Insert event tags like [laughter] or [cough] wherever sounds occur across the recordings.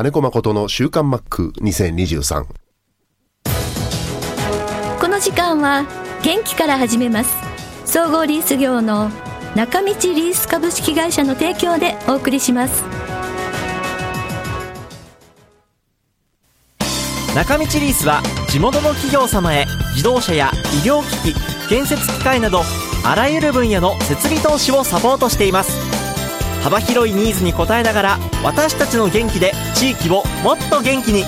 金子誠の週刊マック2023この時間は元気から始めます。総合リース業の中道リース株式会社の提供でお送りします。中道リースは地元の企業様へ自動車や医療機器建設機械などあらゆる分野の設備投資をサポートしています幅広いニーズに応えながら私たちの元気で地域をもっと元気に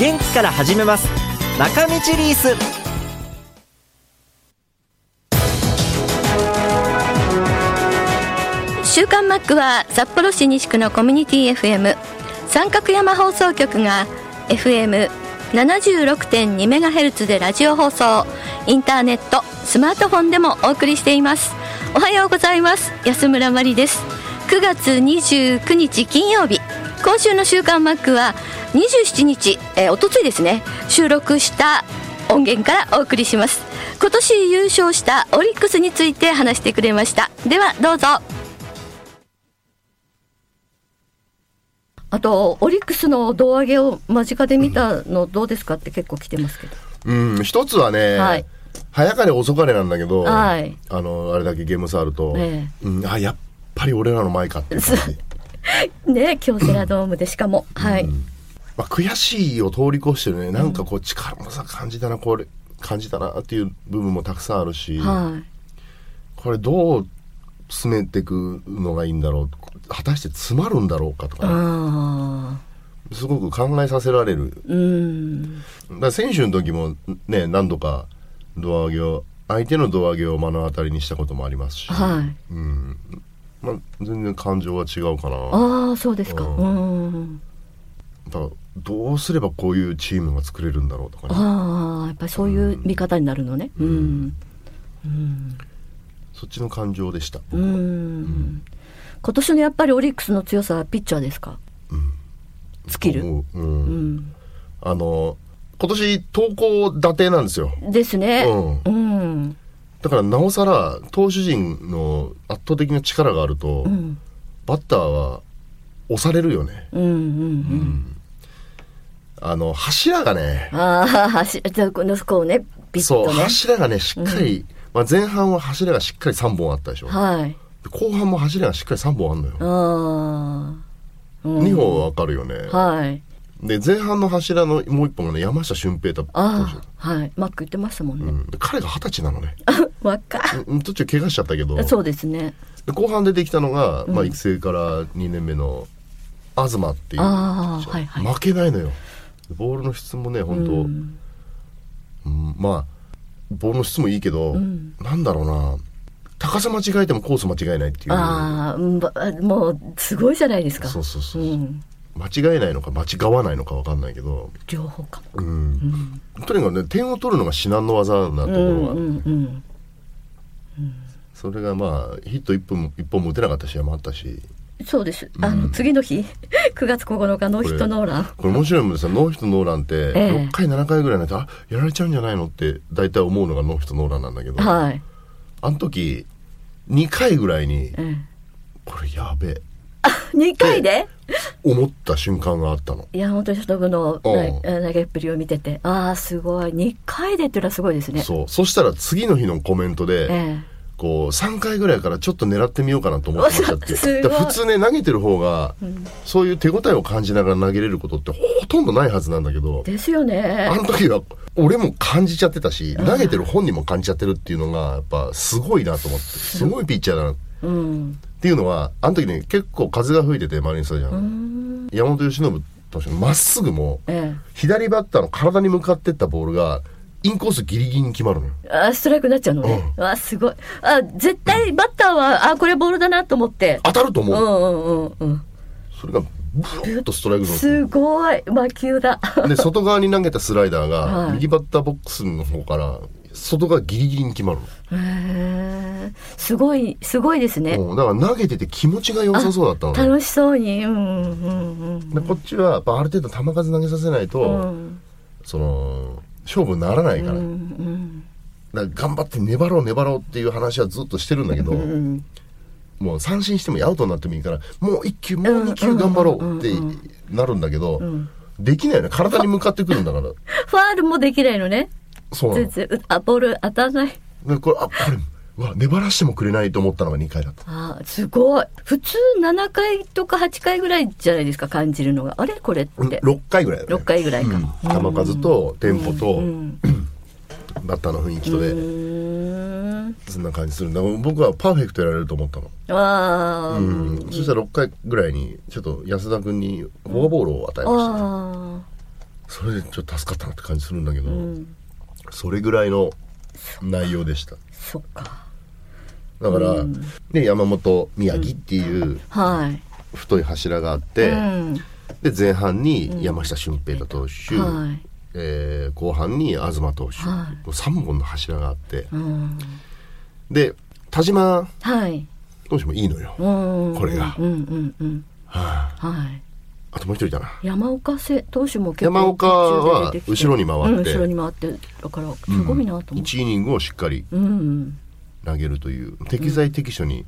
元気から始めます。中道リース。週刊マックは札幌市西区のコミュニティ FM 三角山放送局が FM76.2MHz でラジオ放送。インターネットスマートフォンでもお送りしています。おはようございます。安村麻里です。9月29日金曜日。今週の「週刊マック」は27日、えー、おとついですね。収録した音源からお送りします。今年優勝したオリックスについて話してくれました。ではどうぞ。あとオリックスの胴上げを間近で見たのどうですかって結構来てますけど。うん一つはね、はい、早かれ遅かれなんだけど、はい、あのあれだけゲーム差あると、ええ、うん、あやっぱり俺らの前かっていう感じ。[laughs] ね京セラドームでしかも、はい、まあ、悔しいを通り越してるねなんかこう力の差感じたなこれ感じたなっていう部分もたくさんあるし、はい、これどう進めていくのがいいんだろう果たして詰まるんだろうかとか、すごく考えさせられる。うん、だ選手の時もね何度か胴上げを相手の胴上げを目の当たりにしたこともありますし、はい、うんまあ、全然感情は違うかな。ああそうですか。うん、だからどうすればこういうチームが作れるんだろうとかね。ああやっぱりそういう見方になるのね。うん、うんうんそっちの感情でした。うん。今年のやっぱりオリックスの強さはピッチャーですか？うん。スキル？うん。うん、あの今年投稿打点なんですよ。ですね。うん。うん、だからなおさら投手陣の圧倒的な力があると、うん、バッターは押されるよね。うんうんうん。うんあの柱がねああ柱じゃこのこうねビッとねそう柱がねしっかり、まあ、前半は柱がしっかり3本あったでしょ。はい。後半も柱がしっかり3本あんのよ。ああ。うん、2本わかるよね。はい。で、前半の柱のもう1本がね、山下俊平太ああ。はい。マック言ってましたもんね。うん、彼が二十歳なのね。[laughs] 若途中怪我しちゃったけど。そうですね。で後半出てきたのが、まあ、育成から2年目の東っていう。ああ、はいはい。負けないのよ。ボールの質もね、本当、うん、うん、まあ、ボールの質もいいけど、うん、なんだろうな高さ間違えてもコース間違えないっていうああもうすごいじゃないですかそうそうそう、うん、間違えないのか間違わないのか分かんないけど。両方かも、うん、うん、とにかくね点を取るのが至難の技なところが、うんうんうんそれがまあヒット1本一本も打てなかった試合もあったし。そうです。あの、うん、次の日、[laughs] 9月9日ノーヒットノーラン。これ面白いもんですよ。ノーヒットノーランって、6回、7回ぐらいになって、あ、やられちゃうんじゃないの？って大体思うのがノーヒットノーランなんだけど、はい。あの時、2回ぐらいに、これやべえ。[laughs] あ、2回で？思った瞬間があったの。いや、本当に所得の投げっぷりを見てて、ああ、すごい。2回でっていうのはすごいですね。そう。そしたら次の日のコメントで、ええ。こう3回ぐらいからちょっと狙ってみようかなと思ってましたって [laughs] 普通ね投げてる方が、うん、そういう手応えを感じながら投げれることってほとんどないはずなんだけどですよね。あの時は俺も感じちゃってたし投げてる本人も感じちゃってるっていうのがやっぱすごいなと思って。すごいピッチャーだな、うん、っていうのはあの時ね結構風が吹いててマリンスタジアム山本由伸投手のまっすぐも、ええ、左バッターの体に向かってったボールがインコースギリギリに決まるのよ。あストライクになっちゃうのね。うん、あすごい。あ絶対バッターは、あこれボールだなと思って。当たると思う。うんうんうんうん。それが、ブーッとストライクすごい。魔球だ。で、外側に投げたスライダーが、右バッターボックスの方から、外側ギリギリに決まる。すごい、すごいですね。だから投げてて気持ちが良さそうだったの、ね、楽しそうに。うんうんうん。でこっちは、ある程度球数投げさせないと、うん、その、勝負にならないから,、だから頑張って粘ろう粘ろうっていう話はずっとしてるんだけど、もう三振してもアウトになってもいいからもう1球もう2球頑張ろうってなるんだけど、できないよね体に向かってくるんだから。[laughs] ファールもできないのね全然あボール当たらない。でこれあこれうわ粘らしてもくれないと思ったのが2回だった。あーすごい。普通7回とか8回ぐらいじゃないですか感じるのが。あれ？これって。6回ぐらいだね。6回ぐらいか、うん。球数とテンポと、うんバッターの雰囲気とで、そんな感じする。んだ僕はパーフェクトやられると思ったの、あ。ー、うん。そしたら6回ぐらいにちょっと安田君にフォアボールを与えました、あそれでちょっと助かったなって感じするんだけど、ーうんそれぐらいの内容でした。そっか。だから、うん。で山本宮城っていうはい。太い柱があって、うん。で前半に山下俊平太投手、はい。えー後半に東投手、は3本の柱があってうん。で田島はい。投手もいいのよ、うん。これが。うんうんうん。はあ、はいあともう一人だな。山岡せ投手も結構山岡は後ろに回って。うん後ろに回ってだからすごいなと思って。1イニングをしっかりうん、投げるという適材適所に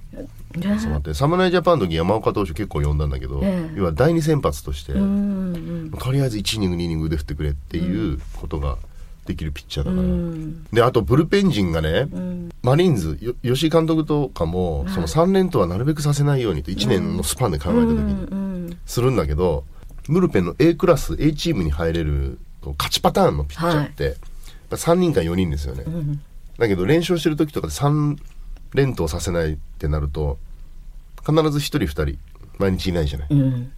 ね。収まって、侍ジャパンの時山岡投手結構呼んだんだけど、ええ。要は第二先発として、とりあえず1イニング2イニングで振ってくれっていうことができるピッチャーだうから、ん。であとブルペン陣がね、うん。マリーンズよ吉井監督とかも、その3連投はなるべくさせないようにと1年のスパンで考えた時にうんするんだけど、ブルペンの A クラス A チームに入れる勝ちパターンのピッチャーって、やっぱ3人か4人ですよね、ん。だけど練習してる時とかで3連投させないってなると必ず1人2人毎日いないじゃない、うん。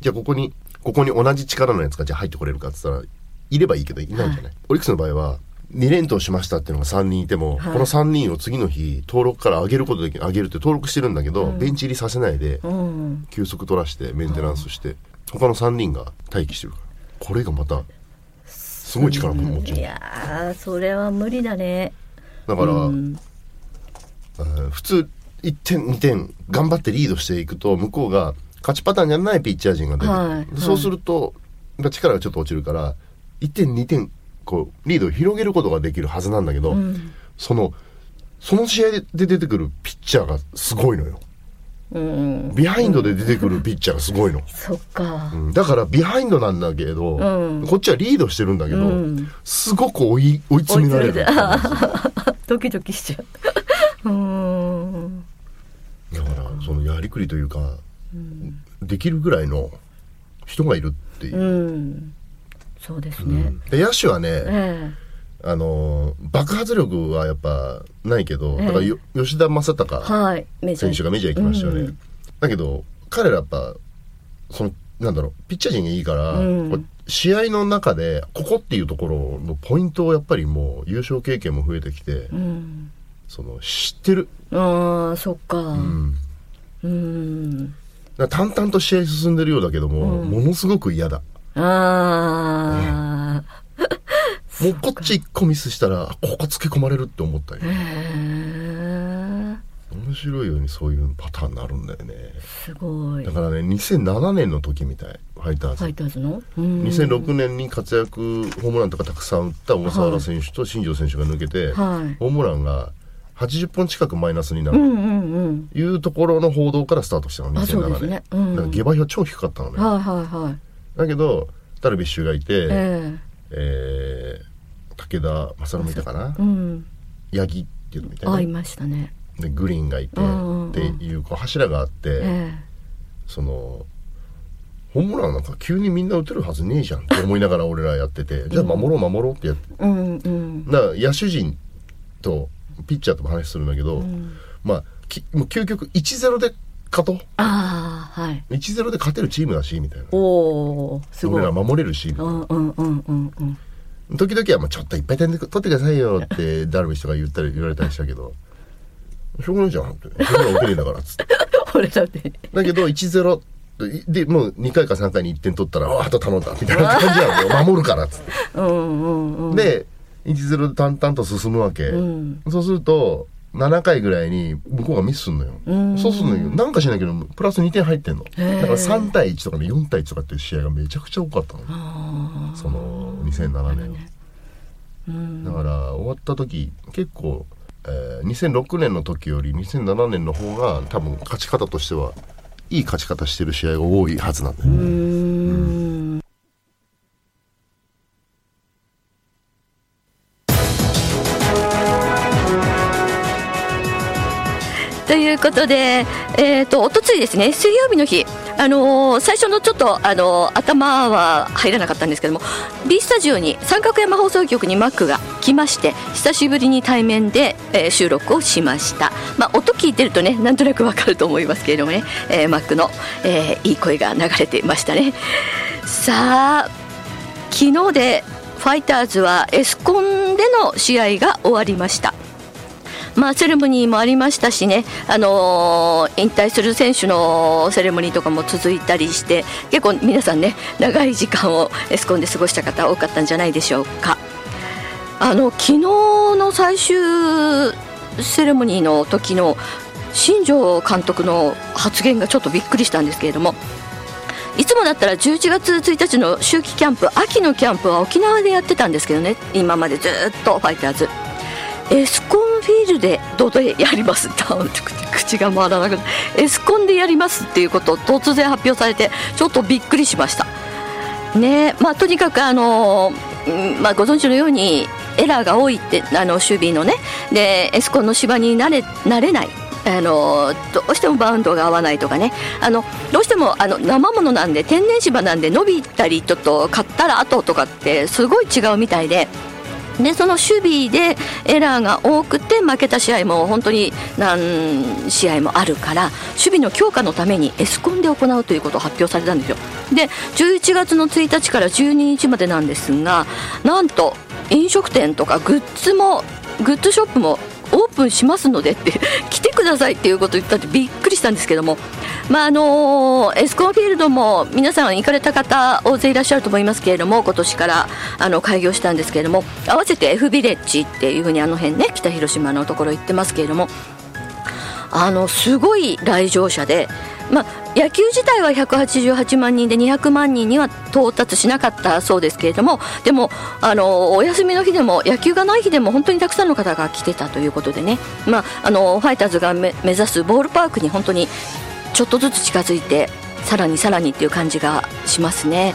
じゃあここにここに同じ力のやつがじゃあ入ってこれるかって言ったらいればいいけどいないじゃない、オリックスの場合は2連投しましたっていうのが3人いても、はい。この3人を次の日登録から上げることでき上げるって登録してるんだけど、ベンチ入りさせないでうん。休息取らしてメンテナンスして、他の3人が待機してるから。これがまたすごい力持ちいやーそれは無理だね。だから、うん。普通1点2点頑張ってリードしていくと向こうが勝ちパターンじゃないピッチャー陣が出る、はい。そうすると力がちょっと落ちるから1点2点こうリードを広げることができるはずなんだけど、うん。そのその試合で出てくるピッチャーがすごいのよ。うん。ビハインドで出てくるピッチャーがすごいの、そっか。うん。だからビハインドなんだけど、うん。こっちはリードしてるんだけど、うん。すごく追い追い詰められる [laughs] ドキドキしちゃう。うん。だからそのやりくりというか、できるぐらいの人がいるっていう。う、んそうですね、で野手はね、えあのー爆発力はやっぱないけど、ええ。だからよ吉田正え尚選手がメジャー行きましたよね、うんだけど彼らやっぱそのなんだろうピッチャー陣がいいから、うん。試合の中でここっていうところのポイントをやっぱりもう優勝経験も増えてきて、うん。その知ってる、ああそっか。うん。淡々と試合進んでるようだけども、うん。ものすごく嫌だ。ああ、もうこっち一個ミスしたらあここつけ込まれるって思ったりへえ面白いようにそういうパターンになるんだよね。すごい。だからね2007年の時みたい。ファイターズ、ファイターズの、うん、2006年に活躍ホームランとかたくさん打った小笠原選手と新庄選手が抜けて、はい。ホームランが80本近くマイナスになる。うんうんうん。というところの報道からスタートしたのあそうで2007年、すねうんだから下馬評超低かったのね、はいはいはい。だけどダルビッシュがいて、ええー武田正信もいたかな？えうん。八木っていうのみたいなあいましたね。でグリーンがいて、っていうこう柱があって、えそのホームランなんか急にみんな打てるはずねえじゃんって思いながら俺らやってて、じゃあ守ろう守ろうってやって。えうんうん。だから野手陣とピッチャーとも話するんだけど、ん。まあきもう究極1-0で勝とう。ああはい。1-0で勝てるチームだしみたいな。おおすごい。俺ら守れるしみたいな。うんうんうんうんうん。時々はもうちょっといっぱい点で取ってくださいよってダルビッシュとか言ったり言われたりしたけどしょうがないじゃんってそんなの打てねえんだからっつって。[laughs] 俺だって。だけど1-0でもう2回か3回に1点取ったら「あと頼んだ」みたいな感じなの守るからっつって。[laughs] うんうんうん。で1-0で淡々と進むわけ、ん。そうすると7回ぐらいに向こうがミスすんのよ、ん。そうすんのよ。なんかしないけどプラス2点入ってんの。だから3対1とかで4対1とかっていう試合がめちゃくちゃ多かったの。あその2007年。うん。だから終わった時結構えー、2006年の時より2007年の方が多分勝ち方としてはいい勝ち方してる試合が多いはずなんだよね。いうことで、えーと、おとついですね水曜日の日、あのー、最初のちょっと、あのー、頭は入らなかったんですけども B スタジオに三角山放送局にマックが来まして久しぶりに対面で、えー、収録をしました、まあ、音聞いてるとねなんとなくわかると思いますけれどもね、えー、マックの、えいい声が流れていましたね。さあ昨日でファイターズはエスコンでの試合が終わりました。まあ、セレモニーもありましたしね、あのー、引退する選手のセレモニーとかも続いたりして結構皆さんね長い時間をエスコンで過ごした方多かったんじゃないでしょうか。あの昨日の最終セレモニーの時の新庄監督の発言がちょっとびっくりしたんですけれどもいつもだったら11月1日の秋季キャンプ秋のキャンプは沖縄でやってたんですけどね。今までずっとファイターズ。エスコンフィールでどうぞやります？って口が回らなくてエスコンでやりますっていうことを突然発表されてちょっとびっくりしました。ねまあとにかくあのまあ、ご存知のようにエラーが多いってあの守備のね。でエスコンの芝になれなれない。あのどうしてもバウンドが合わないとかね。あのどうしてもあの生ものなんで天然芝なんで伸びたりちょっと買ったら後とかってすごい違うみたいで。でその守備でエラーが多くて負けた試合も本当に何試合もあるから守備の強化のためにエスコンで行うということを発表されたんですよ。で11月の1日から12日までなんですがなんと飲食店とかグッズもグッズショップもオープンしますのでって [laughs] 来てくださいっていうことを言ったってびっくりしたんですけどもまああのエスコンフィールドも皆さん行かれた方大勢いらっしゃると思いますけれども今年からあの開業したんですけれども合わせて F ビレッジっていうふうにあの辺ね北広島のところ行ってますけれどもあのすごい来場者でま、野球自体は188万人で200万人には到達しなかったそうですけれどもでもあのお休みの日でも野球がない日でも本当にたくさんの方が来てたということでね、まあ、あのファイターズが目指すボールパークに本当にちょっとずつ近づいてさらにさらにっていう感じがしますね。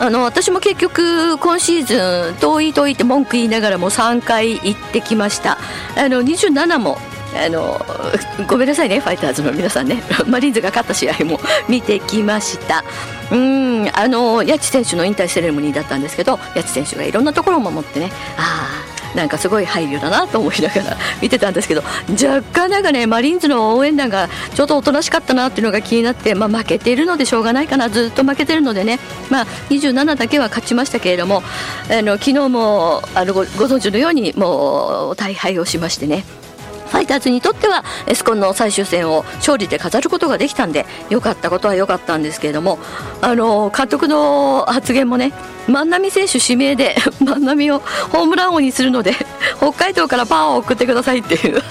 あの私も結局今シーズン遠い遠いって文句言いながらも3回行ってきました。あの27もあの [laughs] ごめんなさいねファイターズの皆さんね。マリーンズが勝った試合も [laughs] 見てきました。うんあの谷地選手の引退セレモニーだったんですけど谷地選手がいろんなところを守ってね。ああなんかすごい配慮だなと思いながら見てたんですけど若干なんかねマリーンズの応援団がちょっとおとなしかったなっていうのが気になって、まあ、負けているのでしょうがないかなずっと負けてるのでね、まあ、27だけは勝ちましたけれどもあの昨日もあのごご存知のようにもう大敗をしましてね。ファイターズにとってはエスコンの最終戦を勝利で飾ることができたんで良かったことは良かったんですけれどもあの監督の発言もね万波選手指名で [laughs] 万波をホームラン王にするので北海道からパワーを送ってくださいっていう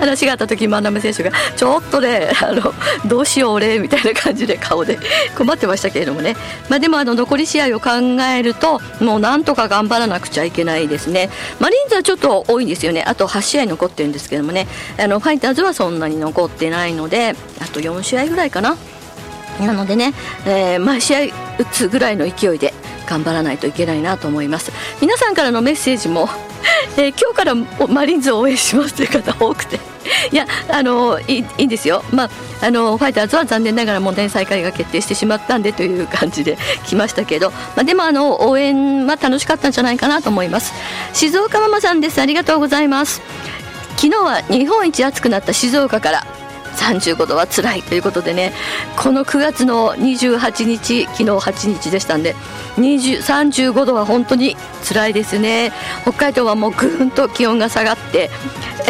話があった時万波選手がちょっとね [laughs] あのどうしよう俺みたいな感じで顔で [laughs] 困ってましたけれどもね、まあ、でもあの残り試合を考えるともうなんとか頑張らなくちゃいけないですね。マリーンズはちょっと多いんですよね。あと8試合残ってるんですけどもね。あのファイターズはそんなに残ってないのであと4試合ぐらいかな。なのでね、えー、毎試合打つぐらいの勢いで頑張らないといけないなと思います。皆さんからのメッセージもえー、今日からマリーンズを応援しますという方多くて。いやあのいいいんですよ、まあ、あのファイターズは残念ながら問題再開が決定してしまったんでという感じで [laughs] 来ましたけど、まあ、でもあの応援は楽しかったんじゃないかなと思います。静岡ママさんです。ありがとうございます。昨日は日本一暑くなった静岡から35度は辛いということでねこの9月の28日昨日8日でしたんで35度は本当に辛いですね。北海道はもうぐんと気温が下がって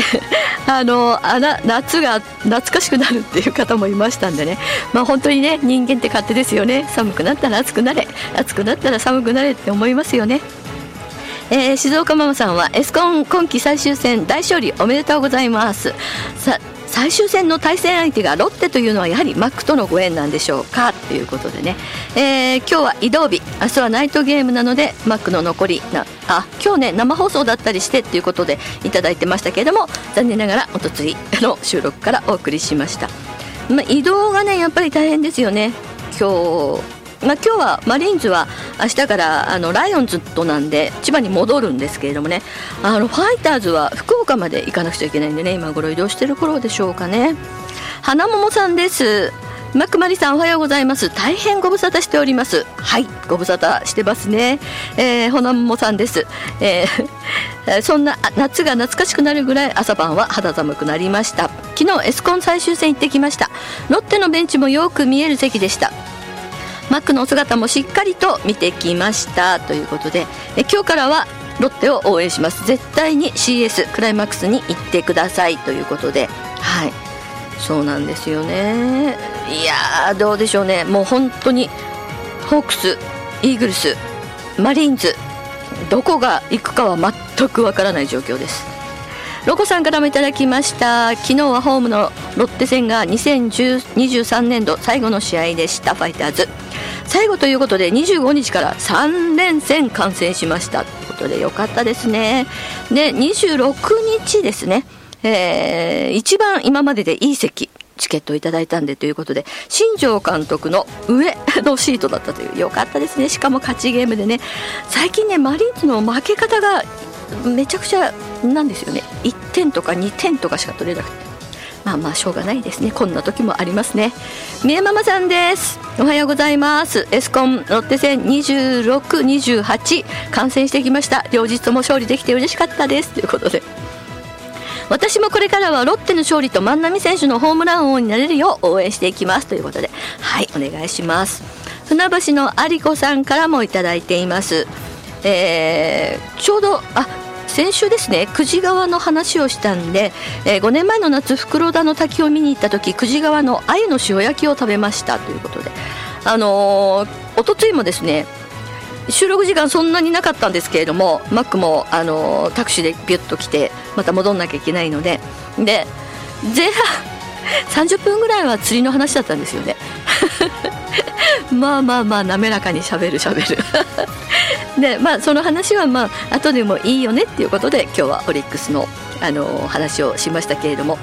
[laughs] あのあな夏が懐かしくなるっていう方もいましたんでね、まあ、本当にね人間って勝手ですよね。寒くなったら暑くなれ。暑くなったら寒くなれって思いますよね。えー、静岡ママさんはエスコン今季最終戦大勝利おめでとうございます。さ最終戦の対戦相手がロッテというのはやはりマックとのご縁なんでしょうかということでね、えー、今日は移動日。明日はナイトゲームなのでマックの残りなあ今日ね生放送だったりしてっていうことでいただいてましたけれども残念ながらおとついの収録からお送りしました、まあ、移動がねやっぱり大変ですよね。今日まあ、今日はマリーンズは明日からあのライオンズとなんで千葉に戻るんですけれどもね。あのファイターズは福岡まで行かなくちゃいけないんでね。今頃移動してる頃でしょうかね。花桃さんです。マクマリさんおはようございます。大変ご無沙汰しております。はいご無沙汰してますね、えー、花桃さんです、えー、[laughs] そんな夏が懐かしくなるぐらい朝晩は肌寒くなりました。昨日エスコン最終戦行ってきました。ロッテのベンチもよく見える席でした。マックの姿もしっかりと見てきました。ということでえ今日からはロッテを応援します。絶対に CS クライマックスに行ってくださいということで。はい。そうなんですよね。いやどうでしょうね。もう本当にホークスイーグルスマリーンズどこが行くかは全くわからない状況です。ロコさんからもいただきました。昨日はホームのロッテ戦が2023年度最後の試合でした。ファイターズ。最後ということで25日から3連戦観戦しました。ということでよかったですね。で26日ですね、えー、一番今まででいい席チケットをいただいたんでということで新庄監督の上のシートだったというよかったですね。しかも勝ちゲームでね。最近ねマリーンズの負け方がめちゃくちゃなんですよね。1点とか2点とかしか取れなくて。まあまあしょうがないですね。こんな時もありますね。みえママさんです。おはようございます。エスコンロッテ戦2628観戦してきました。両日とも勝利できて嬉しかったです。ということで。私もこれからはロッテの勝利と万波選手のホームラン王になれるよう応援していきます。ということで。はいお願いします。船橋の有子さんからもいただいています。えー、ちょうどあ先週ですね久慈川の話をしたんで、えー、5年前の夏袋田の滝を見に行った時久慈川の鮎の塩焼きを食べましたということで。あのー、おとついもですね収録時間そんなになかったんですけれどもマックも、あのー、タクシーでビュッと来てまた戻んなきゃいけないので。で前半 [laughs] 30分ぐらいは釣りの話だったんですよね。[laughs] まあまあまあ滑らかにしゃべるしゃべる。でまあその話はまあ後でもいいよねっていうことで今日はオリックスのあの話をしましたけれども。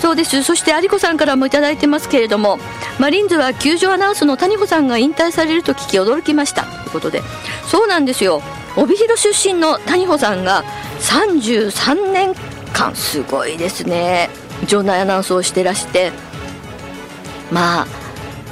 そうです。そして有子さんからも頂いてますけれどもマリンズは球場アナウンスの谷保さんが引退されると聞き驚きました。ということで。そうなんですよ。帯広出身の谷保さんが33年間すごいですね。場内アナウンスをしてらして。まあ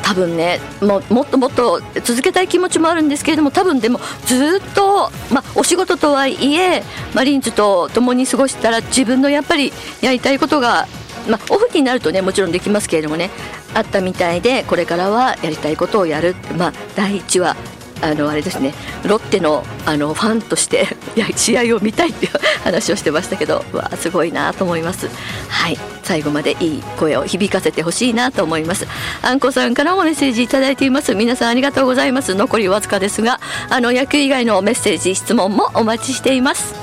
多分ねももっともっと続けたい気持ちもあるんですけれども多分でもずっと、ま、お仕事とはいえマリンズと共に過ごしたら自分のやっぱりやりたいことが、ま、オフになるとねもちろんできますけれどもねあったみたいでこれからはやりたいことをやる、まあ、第1話あのあれですね。ロッテのあのファンとして [laughs] 試合を見たいっていう話をしてましたけどわすごいなと思います。はい。最後までいい声を響かせてほしいなと思います。あんこさんからもメッセージいただいています。皆さんありがとうございます。残りわずかですがあの野球以外のメッセージ質問もお待ちしています。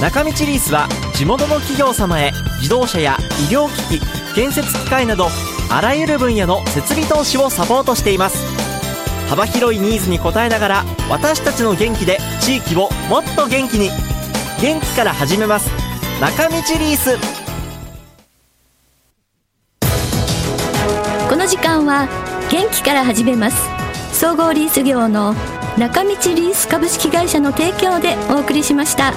中道リースは地元の企業様へ自動車や医療機器建設機械などあらゆる分野の設備投資をサポートしています。幅広いニーズに応えながら私たちの元気で地域をもっと元気に。元気から始めます。中道リース。この時間は元気から始めます。総合リース業の中道リース株式会社の提供でお送りしました。